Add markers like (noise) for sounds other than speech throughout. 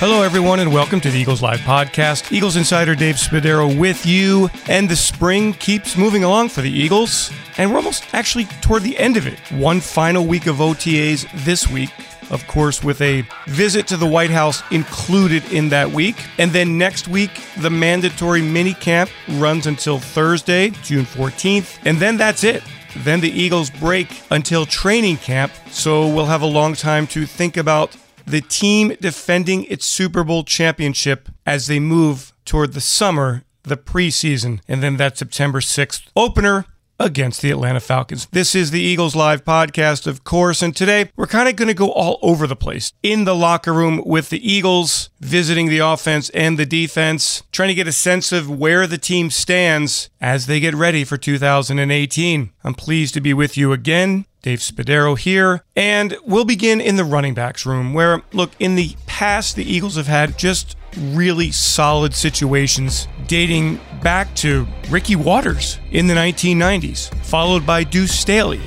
Hello, everyone, and welcome to the Eagles Live podcast. Eagles insider Dave Spadaro with you. And the spring keeps moving along for the Eagles, and we're almost actually toward the end of it. One final week of OTAs this week. Of course, with a visit to the White House included in that week. And then next week, the mandatory mini camp runs until Thursday, June 14th. And then that's it. Then the Eagles break until training camp, so we'll have a long time to think about the team defending its Super Bowl championship as they move toward the summer, the preseason, and then that September 6th opener against the Atlanta Falcons. This is the Eagles Live podcast, of course, and today we're kind of going to go all over the place in the locker room with the Eagles, visiting the offense and the defense, trying to get a sense of where the team stands as they get ready for 2018. I'm pleased to be with you again. Dave Spadaro here, and we'll begin in the running backs room where, look, in the past, the Eagles have had just really solid situations dating back to Ricky Watters in the 1990s, followed by Deuce Staley,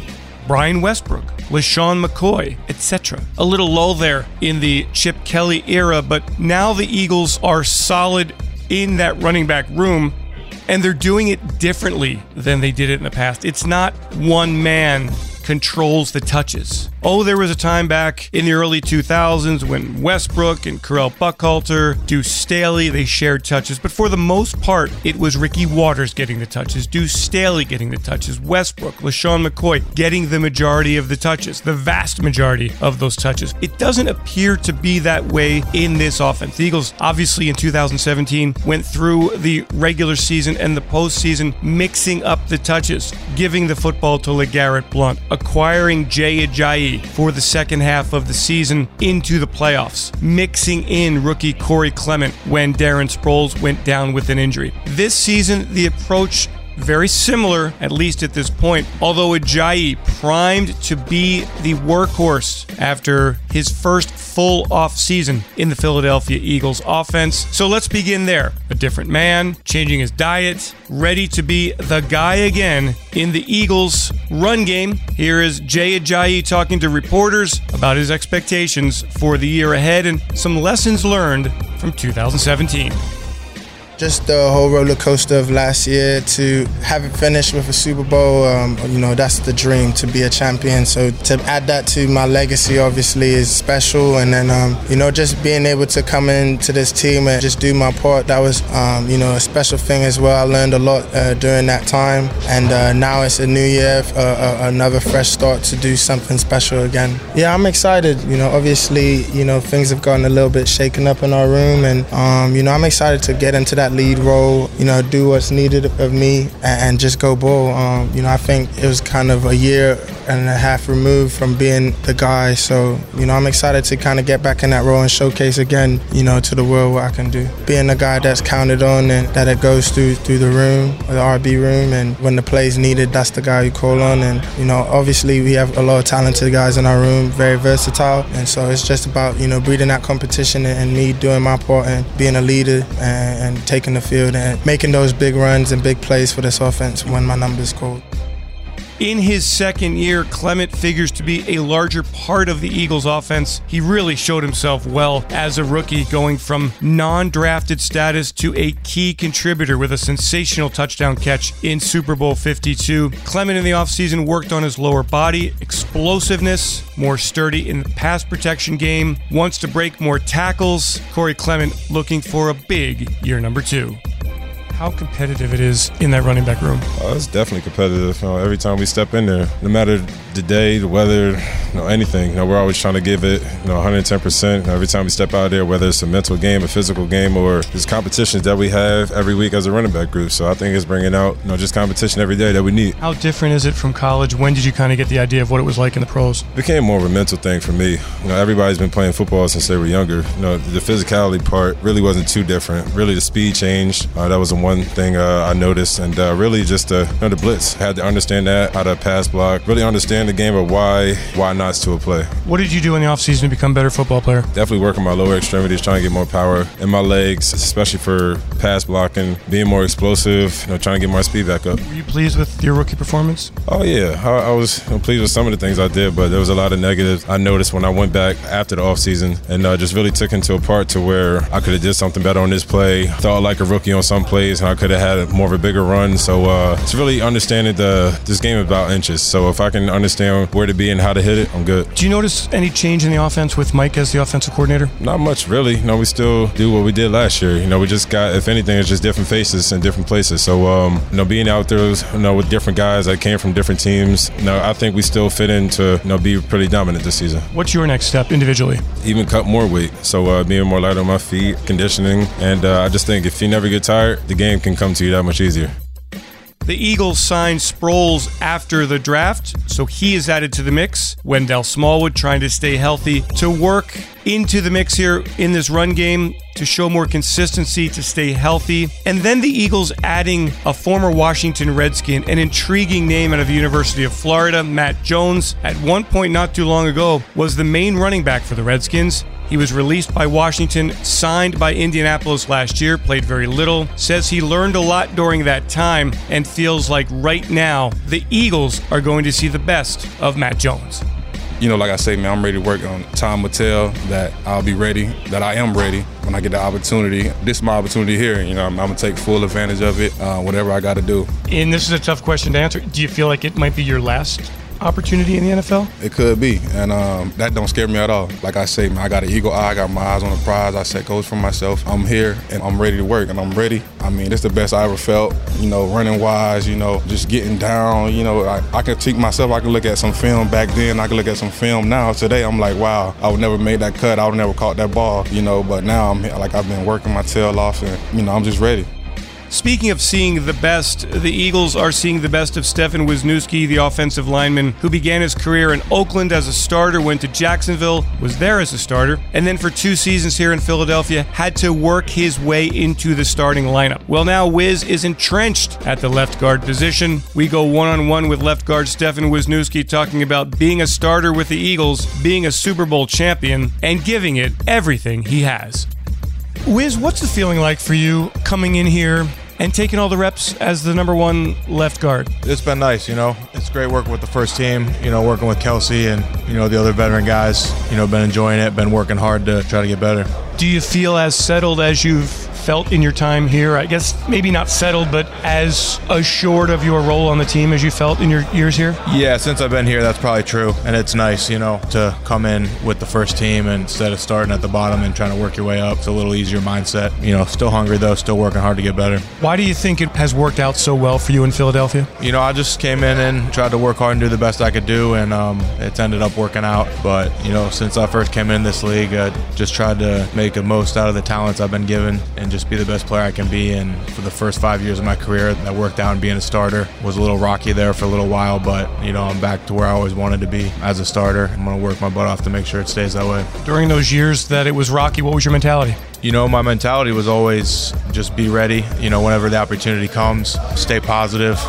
Brian Westbrook, LeSean McCoy, etc. A little lull there in the Chip Kelly era, but now the Eagles are solid in that running back room and they're doing it differently than they did it in the past. It's not one man controls the touches. Oh, there was a time back in the early 2000s when Westbrook and Correll Buckhalter, Deuce Staley, they shared touches, but for the most part, it was Ricky Watters getting the touches, Deuce Staley getting the touches, Westbrook, LeSean McCoy getting the majority of the touches, the vast majority of those touches. It doesn't appear to be that way in this offense. The Eagles, obviously, in 2017, went through the regular season and the postseason mixing up the touches, giving the football to LeGarrette Blount, acquiring Jay Ajayi for the second half of the season into the playoffs, mixing in rookie Corey Clement when Darren Sproles went down with an injury. This season, the approach very similar, at least at this point, although Ajayi primed to be the workhorse after his first full off season in the Philadelphia Eagles offense. So let's begin there. A different man, changing his diet, ready to be the guy again in the Eagles run game. Here is Jay Ajayi talking to reporters about his expectations for the year ahead and some lessons learned from 2017 just the whole roller coaster of last year to have it finished with a Super Bowl. Um, you know, that's the dream to be a champion. So to add that to my legacy, obviously, is special. And then, um, you know, just being able to come into this team and just do my part, that was, um, you know, a special thing as well. I learned a lot uh, during that time. And uh, now it's a new year, uh, uh, another fresh start to do something special again. Yeah, I'm excited. You know, obviously, you know, things have gotten a little bit shaken up in our room. And, um, you know, I'm excited to get into that lead role, you know, do what's needed of me and, just go ball. Um, you know, I think it was kind of a year and a half removed from being the guy. So, you know, I'm excited to kind of get back in that role and showcase again, you know, to the world what I can do. Being the guy that's counted on and that it goes through through the room, the RB room, and when the play's needed, that's the guy you call on. And, you know, obviously we have a lot of talented guys in our room, very versatile. And so it's just about, you know, breeding that competition and me doing my part and being a leader and, and taking the field and making those big runs and big plays for this offense when my number is called. In his second year, Clement figures to be a larger part of the Eagles' offense. He really showed himself well as a rookie, going from non drafted status to a key contributor with a sensational touchdown catch in Super Bowl 52. Clement in the offseason worked on his lower body, explosiveness, more sturdy in the pass protection game, wants to break more tackles. Corey Clement looking for a big year number two how competitive it is in that running back room. Oh, it's definitely competitive. You know, every time we step in there, no matter the day, the weather, you know, anything, you know, we're always trying to give it, you know, 110%. You know, every time we step out there, whether it's a mental game, a physical game, or just competitions that we have every week as a running back group. So I think it's bringing out, you know, just competition every day that we need. How different is it from college? When did you kind of get the idea of what it was like in the pros? It became more of a mental thing for me. You know, everybody's been playing football since they were younger. You know, the physicality part really wasn't too different. Really, the speed change, uh, that was a one one thing uh, I noticed, and uh, really just uh, you know, the blitz. Had to understand that, how to pass block, really understand the game of why why nots to a play. What did you do in the offseason to become a better football player? Definitely working my lower extremities, trying to get more power in my legs, especially for pass blocking, being more explosive, you know, trying to get my speed back up. Were you pleased with your rookie performance? Oh yeah, I, I was pleased with some of the things I did, but there was a lot of negatives I noticed when I went back after the offseason and uh, just really took into a part to where I could have did something better on this play. Thought like a rookie on some plays, and I could have had more of a bigger run. So uh, it's really understanding the this game about inches. So if I can understand where to be and how to hit it, I'm good. Do you notice any change in the offense with Mike as the offensive coordinator? Not much, really. No, we still do what we did last year. You know, we just got, if anything, it's just different faces in different places. So, um, you know, being out there, you know, with different guys that came from different teams, you know, I think we still fit into, you know, be pretty dominant this season. What's your next step individually? Even cut more weight. So, uh, being more light on my feet, conditioning, and uh, I just think if you never get tired, the game can come to you that much easier. The Eagles signed Sproles after the draft, so he is added to the mix. Wendell Smallwood trying to stay healthy to work into the mix here in this run game to show more consistency, to stay healthy. And then the Eagles adding a former Washington Redskin, an intriguing name out of the University of Florida, Matt Jones. At one point not too long ago, was the main running back for the Redskins. He was released by Washington, signed by Indianapolis last year, played very little, says he learned a lot during that time, and feels like right now the Eagles are going to see the best of Matt Jones. You know, like I say, man, I'm ready to work on. Time will tell that I'll be ready, that I am ready when I get the opportunity. This is my opportunity here. You know, I'm, I'm gonna take full advantage of it, uh, whatever I got to do. And this is a tough question to answer. Do you feel like it might be your last opportunity in the NFL? It could be, and um, that don't scare me at all. Like I say, I got an eagle eye, I got my eyes on the prize. I set goals for myself. I'm here, and I'm ready to work, and I'm ready. I mean, it's the best I ever felt. You know, running wise, you know, just getting down. You know, I, I can take myself. I can look at some film back then. I can look at some film now. Today, I'm like, wow, I would never made that cut. I would never caught that ball. You know, but now I'm like I've been working my tail off, and you know, I'm just ready. Speaking of seeing the best, the Eagles are seeing the best of Stefan Wisniewski, the offensive lineman who began his career in Oakland as a starter, went to Jacksonville, was there as a starter, and then for two seasons here in Philadelphia had to work his way into the starting lineup. Well, now Wiz is entrenched at the left guard position. We go one on one with left guard Stefan Wisniewski talking about being a starter with the Eagles, being a Super Bowl champion, and giving it everything he has. Wiz, what's the feeling like for you coming in here and taking all the reps as the number one left guard? It's been nice, you know. It's great working with the first team, you know, working with Kelce and, you know, the other veteran guys, you know, been enjoying it, been working hard to try to get better. Do you feel as settled as you've felt in your time here? I guess maybe not settled, but as assured of your role on the team as you felt in your years here? Yeah, since I've been here, that's probably true. And it's nice, you know, to come in with the first team instead of starting at the bottom and trying to work your way up. It's a little easier mindset. You know, still hungry though, still working hard to get better. Why do you think it has worked out so well for you in Philadelphia? You know, I just came in and tried to work hard and do the best I could do, and um, it's ended up working out. But, you know, since I first came in this league, I just tried to make the most out of the talents I've been given and just be the best player I can be. And for the first five years of my career, that worked out being a starter was a little rocky there for a little while, but you know I'm back to where I always wanted to be as a starter. I'm going to work my butt off to make sure it stays that way. During those years that it was rocky, what was your mentality? You know, my mentality was always just be ready. You know, whenever the opportunity comes, stay positive.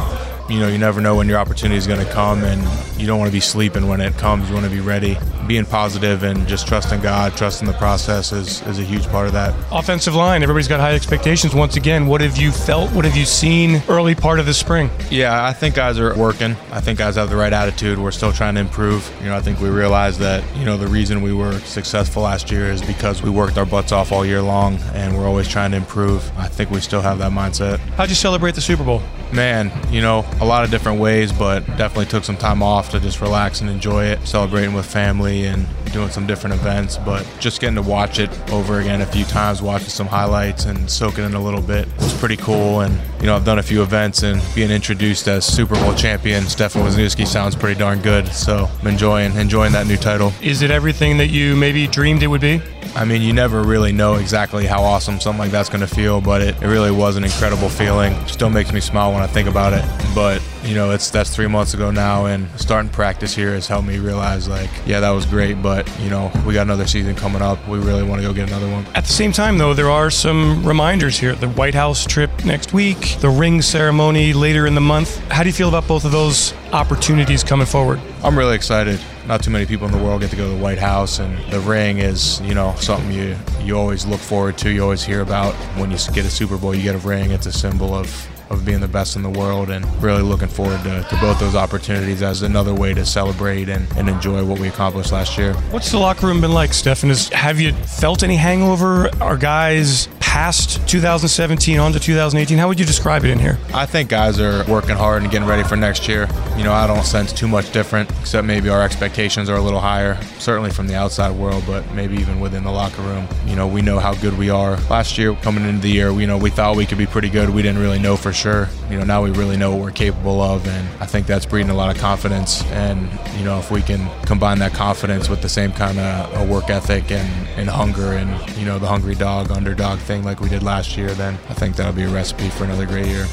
You know, you never know when your opportunity is going to come, and you don't want to be sleeping when it comes. You want to be ready. Being positive and just trusting God, trusting the process is, is a huge part of that. Offensive line, everybody's got high expectations. Once again, what have you felt? What have you seen early part of the spring? Yeah, I think guys are working. I think guys have the right attitude. We're still trying to improve. You know, I think we realize that, you know, the reason we were successful last year is because we worked our butts off all year long and we're always trying to improve. I think we still have that mindset. How'd you celebrate the Super Bowl? Man, you know, a lot of different ways, but definitely took some time off to just relax and enjoy it, celebrating with family and doing some different events, but just getting to watch it over again a few times, watching some highlights and soaking in a little bit was pretty cool. And, you know, I've done a few events and being introduced as Super Bowl champion, Stefan Wisniewski sounds pretty darn good. So I'm enjoying, enjoying that new title. Is it everything that you maybe dreamed it would be? I mean, you never really know exactly how awesome something like that's going to feel, but it, it really was an incredible feeling. Still makes me smile when I Think about it. But you know, it's that's three months ago now, and starting practice here has helped me realize like, yeah, that was great, but you know, we got another season coming up. We really want to go get another one. At the same time, though, there are some reminders here: the White House trip next week, the ring ceremony later in the month. How do you feel about both of those opportunities coming forward? I'm really excited. Not too many people in the world get to go to the White House, and the ring is, you know, something you you always look forward to. You always hear about when you get a Super Bowl, you get a ring. It's a symbol of of being the best in the world and really looking forward to, to both those opportunities as another way to celebrate and, and enjoy what we accomplished last year. What's the locker room been like, Stefan? Is, have you felt any hangover? Are guys past 2017 on to 2018? How would you describe it in here? I think guys are working hard and getting ready for next year. You know, I don't sense too much different, except maybe our expectations are a little higher, certainly from the outside world, but maybe even within the locker room. You know, we know how good we are. Last year, coming into the year, you know, we thought we could be pretty good. We didn't really know for sure. You know, now we really know what we're capable of, and I think that's breeding a lot of confidence. And, you know, if we can combine that confidence with the same kind of work ethic and, and hunger and, you know, the hungry dog, underdog thing like we did last year, then I think that'll be a recipe for another great year.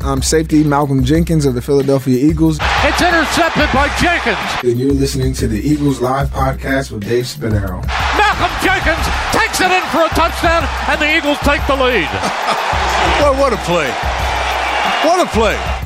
I'm safety Malcolm Jenkins of the Philadelphia Eagles. It's intercepted by Jenkins. And you're listening to the Eagles Live podcast with Dave Spadaro. Malcolm Jenkins takes it in for a touchdown, and the Eagles take the lead. (laughs) what, what a play. What a play.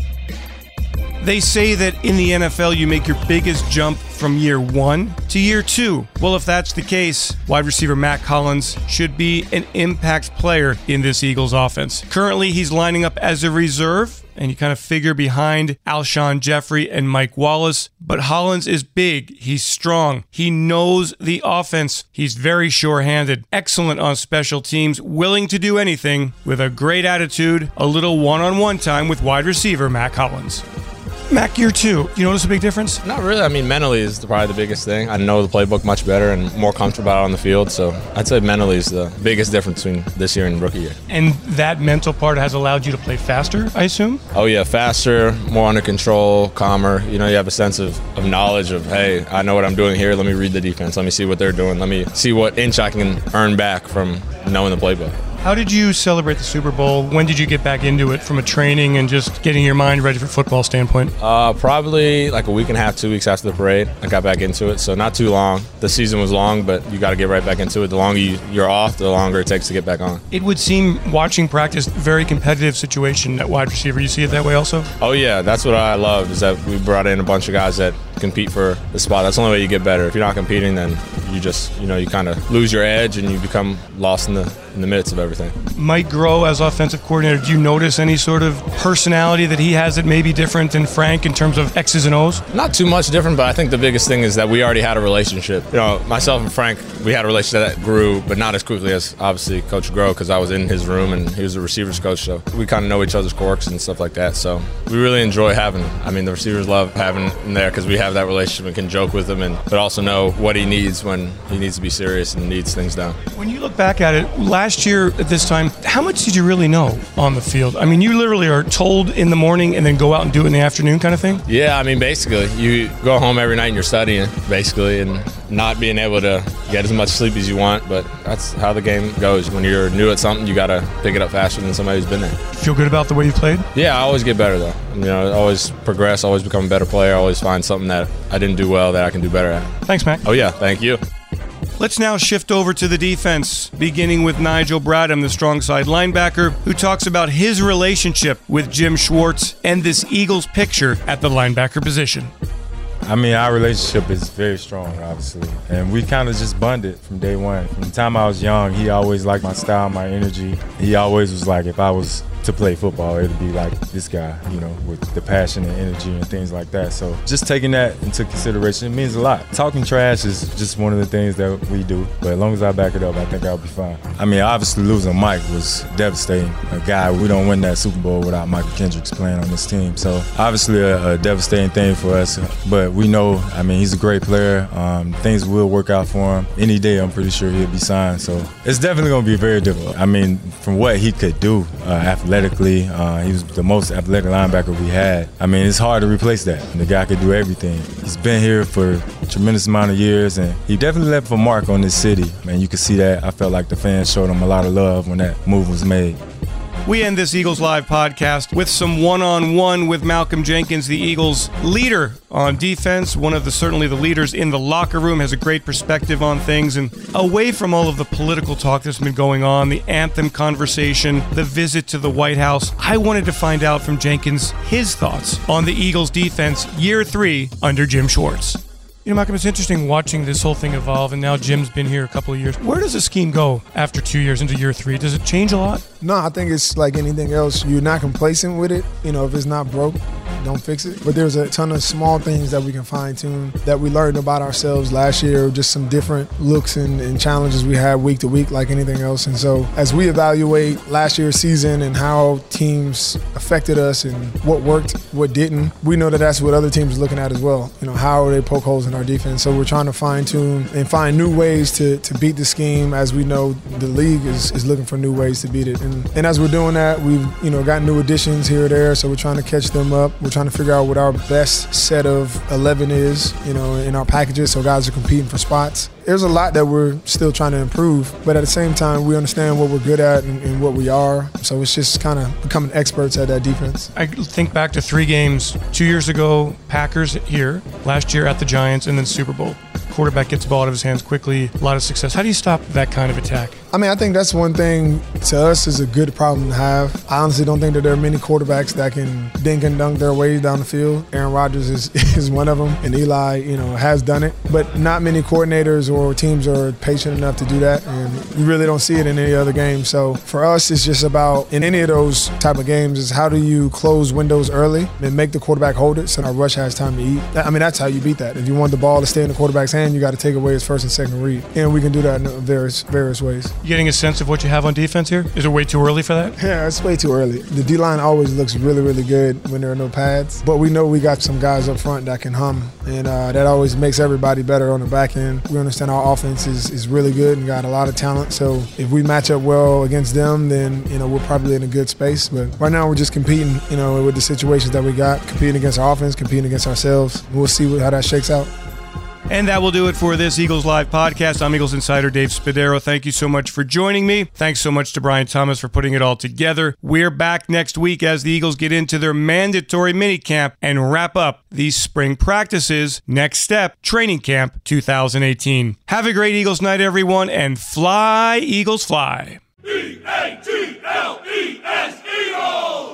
They say that in the NFL, you make your biggest jump from year one to year two. Well, if that's the case, wide receiver Mack Hollins should be an impact player in this Eagles offense. Currently, he's lining up as a reserve and you kind of figure behind Alshon Jeffery and Mike Wallace. But Hollins is big. He's strong. He knows the offense. He's very sure handed, excellent on special teams, willing to do anything, with a great attitude, a little one on one time with wide receiver Mack Hollins. Mack, year two, you notice a big difference? Not really. I mean, mentally is probably the biggest thing. I know the playbook much better and more comfortable out on the field. So I'd say mentally is the biggest difference between this year and rookie year. And that mental part has allowed you to play faster, I assume? Oh, yeah, faster, more under control, calmer. You know, you have a sense of, of knowledge of, hey, I know what I'm doing here. Let me read the defense. Let me see what they're doing. Let me see what inch I can earn back from knowing the playbook. How did you celebrate the Super Bowl? When did you get back into it from a training and just getting your mind ready for football standpoint? Uh, probably like a week and a half, two weeks after the parade, I got back into it. So not too long. The season was long, but you got to get right back into it. The longer you, you're off, the longer it takes to get back on. It would seem watching practice very competitive situation at wide receiver. You see it that way also? Oh yeah, that's what I love is that we brought in a bunch of guys that compete for the spot. That's the only way you get better. If you're not competing, then you just you know you kind of lose your edge and you become lost in the in the midst of everything. Mike Groh as offensive coordinator, do you notice any sort of personality that he has that may be different than Frank in terms of X's and O's? Not too much different, but I think the biggest thing is that we already had a relationship. You know, myself and Frank, we had a relationship that grew, but not as quickly as obviously Coach Groh because I was in his room and he was the receivers coach. So we kind of know each other's quirks and stuff like that. So we really enjoy having. I mean, the receivers love having him there because we have that relationship and can joke with him, and but also know what he needs when he needs to be serious and needs things done. When you look back at it, last year at this time, how much did you really know on the field? I mean, you literally are told in the morning and then go out and do it in the afternoon, kind of thing. Yeah, I mean, basically, you go home every night and you're studying, basically, and not being able to get as much sleep as you want. But that's how the game goes. When you're new at something, you got to pick it up faster than somebody who's been there. Feel good about the way you played? Yeah, I always get better though. You know, always progress, always become a better player, always find something that I didn't do well that I can do better at. Thanks, Mack. Oh yeah, thank you. Let's now shift over to the defense, beginning with Nigel Bradham, the strong side linebacker, who talks about his relationship with Jim Schwartz and this Eagles picture at the linebacker position. I mean, our relationship is very strong, obviously. And we kind of just bonded from day one. From the time I was young, he always liked my style, my energy. He always was like, if I was to play football, it'd be like this guy, you know, with the passion and energy and things like that. So just taking that into consideration, it means a lot. Talking trash is just one of the things that we do, but as long as I back it up, I think I'll be fine. I mean, obviously losing Mike was devastating. A guy, we don't win that Super Bowl without Mychal Kendricks playing on this team. So obviously a, a devastating thing for us, but we know, I mean, he's a great player. Um, things will work out for him. Any day, I'm pretty sure he'll be signed. So it's definitely going to be very difficult. I mean, from what he could do uh, uh, he was the most athletic linebacker we had. I mean, it's hard to replace that. The guy could do everything. He's been here for a tremendous amount of years, and he definitely left a mark on this city. Man, you can see that. I felt like the fans showed him a lot of love when that move was made. We end this Eagles Live podcast with some one on one with Malcolm Jenkins, the Eagles leader on defense, one of the certainly the leaders in the locker room, has a great perspective on things. And away from all of the political talk that's been going on, the anthem conversation, the visit to the White House, I wanted to find out from Jenkins his thoughts on the Eagles defense year three under Jim Schwartz. You know, Malcolm, it's interesting watching this whole thing evolve, and now Jim's been here a couple of years. Where does the scheme go after two years into year three? Does it change a lot? No, I think it's like anything else. You're not complacent with it. You know, if it's not broke, don't fix it. But there's a ton of small things that we can fine tune that we learned about ourselves last year, just some different looks and, and, challenges we had week to week, like anything else. And so as we evaluate last year's season and how teams affected us and what worked, what didn't, we know that that's what other teams are looking at as well. You know, how are they poke holes in our defense? So we're trying to fine tune and find new ways to, to beat the scheme as we know the league is, is looking for new ways to beat it. And, and as we're doing that, we've, you know, got new additions here or there. So we're trying to catch them up. We're trying to figure out what our best set of 11 is, you know, in our packages so guys are competing for spots. There's a lot that we're still trying to improve, but at the same time, we understand what we're good at and, and what we are. So it's just kind of becoming experts at that defense. I think back to three games two years ago, Packers here, last year at the Giants, and then Super Bowl quarterback gets the ball out of his hands quickly, a lot of success. How do you stop that kind of attack? I mean, I think that's one thing to us is a good problem to have. I honestly don't think that there are many quarterbacks that can dink and dunk their way down the field. Aaron Rodgers is, (laughs) is one of them, and Eli, you know, has done it. But not many coordinators or teams are patient enough to do that, and you really don't see it in any other game. So for us, it's just about in any of those type of games is how do you close windows early and make the quarterback hold it so our rush has time to eat. I mean, that's how you beat that. If you want the ball to stay in the quarterback's hand, you got to take away his first and second read, and we can do that in various various ways. Getting a sense of what you have on defense here? Is it way too early for that? (laughs) Yeah, it's way too early. The D line always looks really really good when there are no pads, but we know we got some guys up front that can hum, and uh, that always makes everybody better on the back end. We understand our offense is, is really good and got a lot of talent, so if we match up well against them, then you know we're probably in a good space. But right now we're just competing, you know, with the situations that we got, competing against our offense, competing against ourselves. We'll see how that shakes out. And that will do it for this Eagles Live podcast. I'm Eagles Insider Dave Spadaro. Thank you so much for joining me. Thanks so much to Brian Thomas for putting it all together. We're back next week as the Eagles get into their mandatory minicamp and wrap up these spring practices. Next step, training camp 2018. Have a great Eagles night, everyone, and fly, Eagles, fly. E-A-G-L-E-S, Eagles!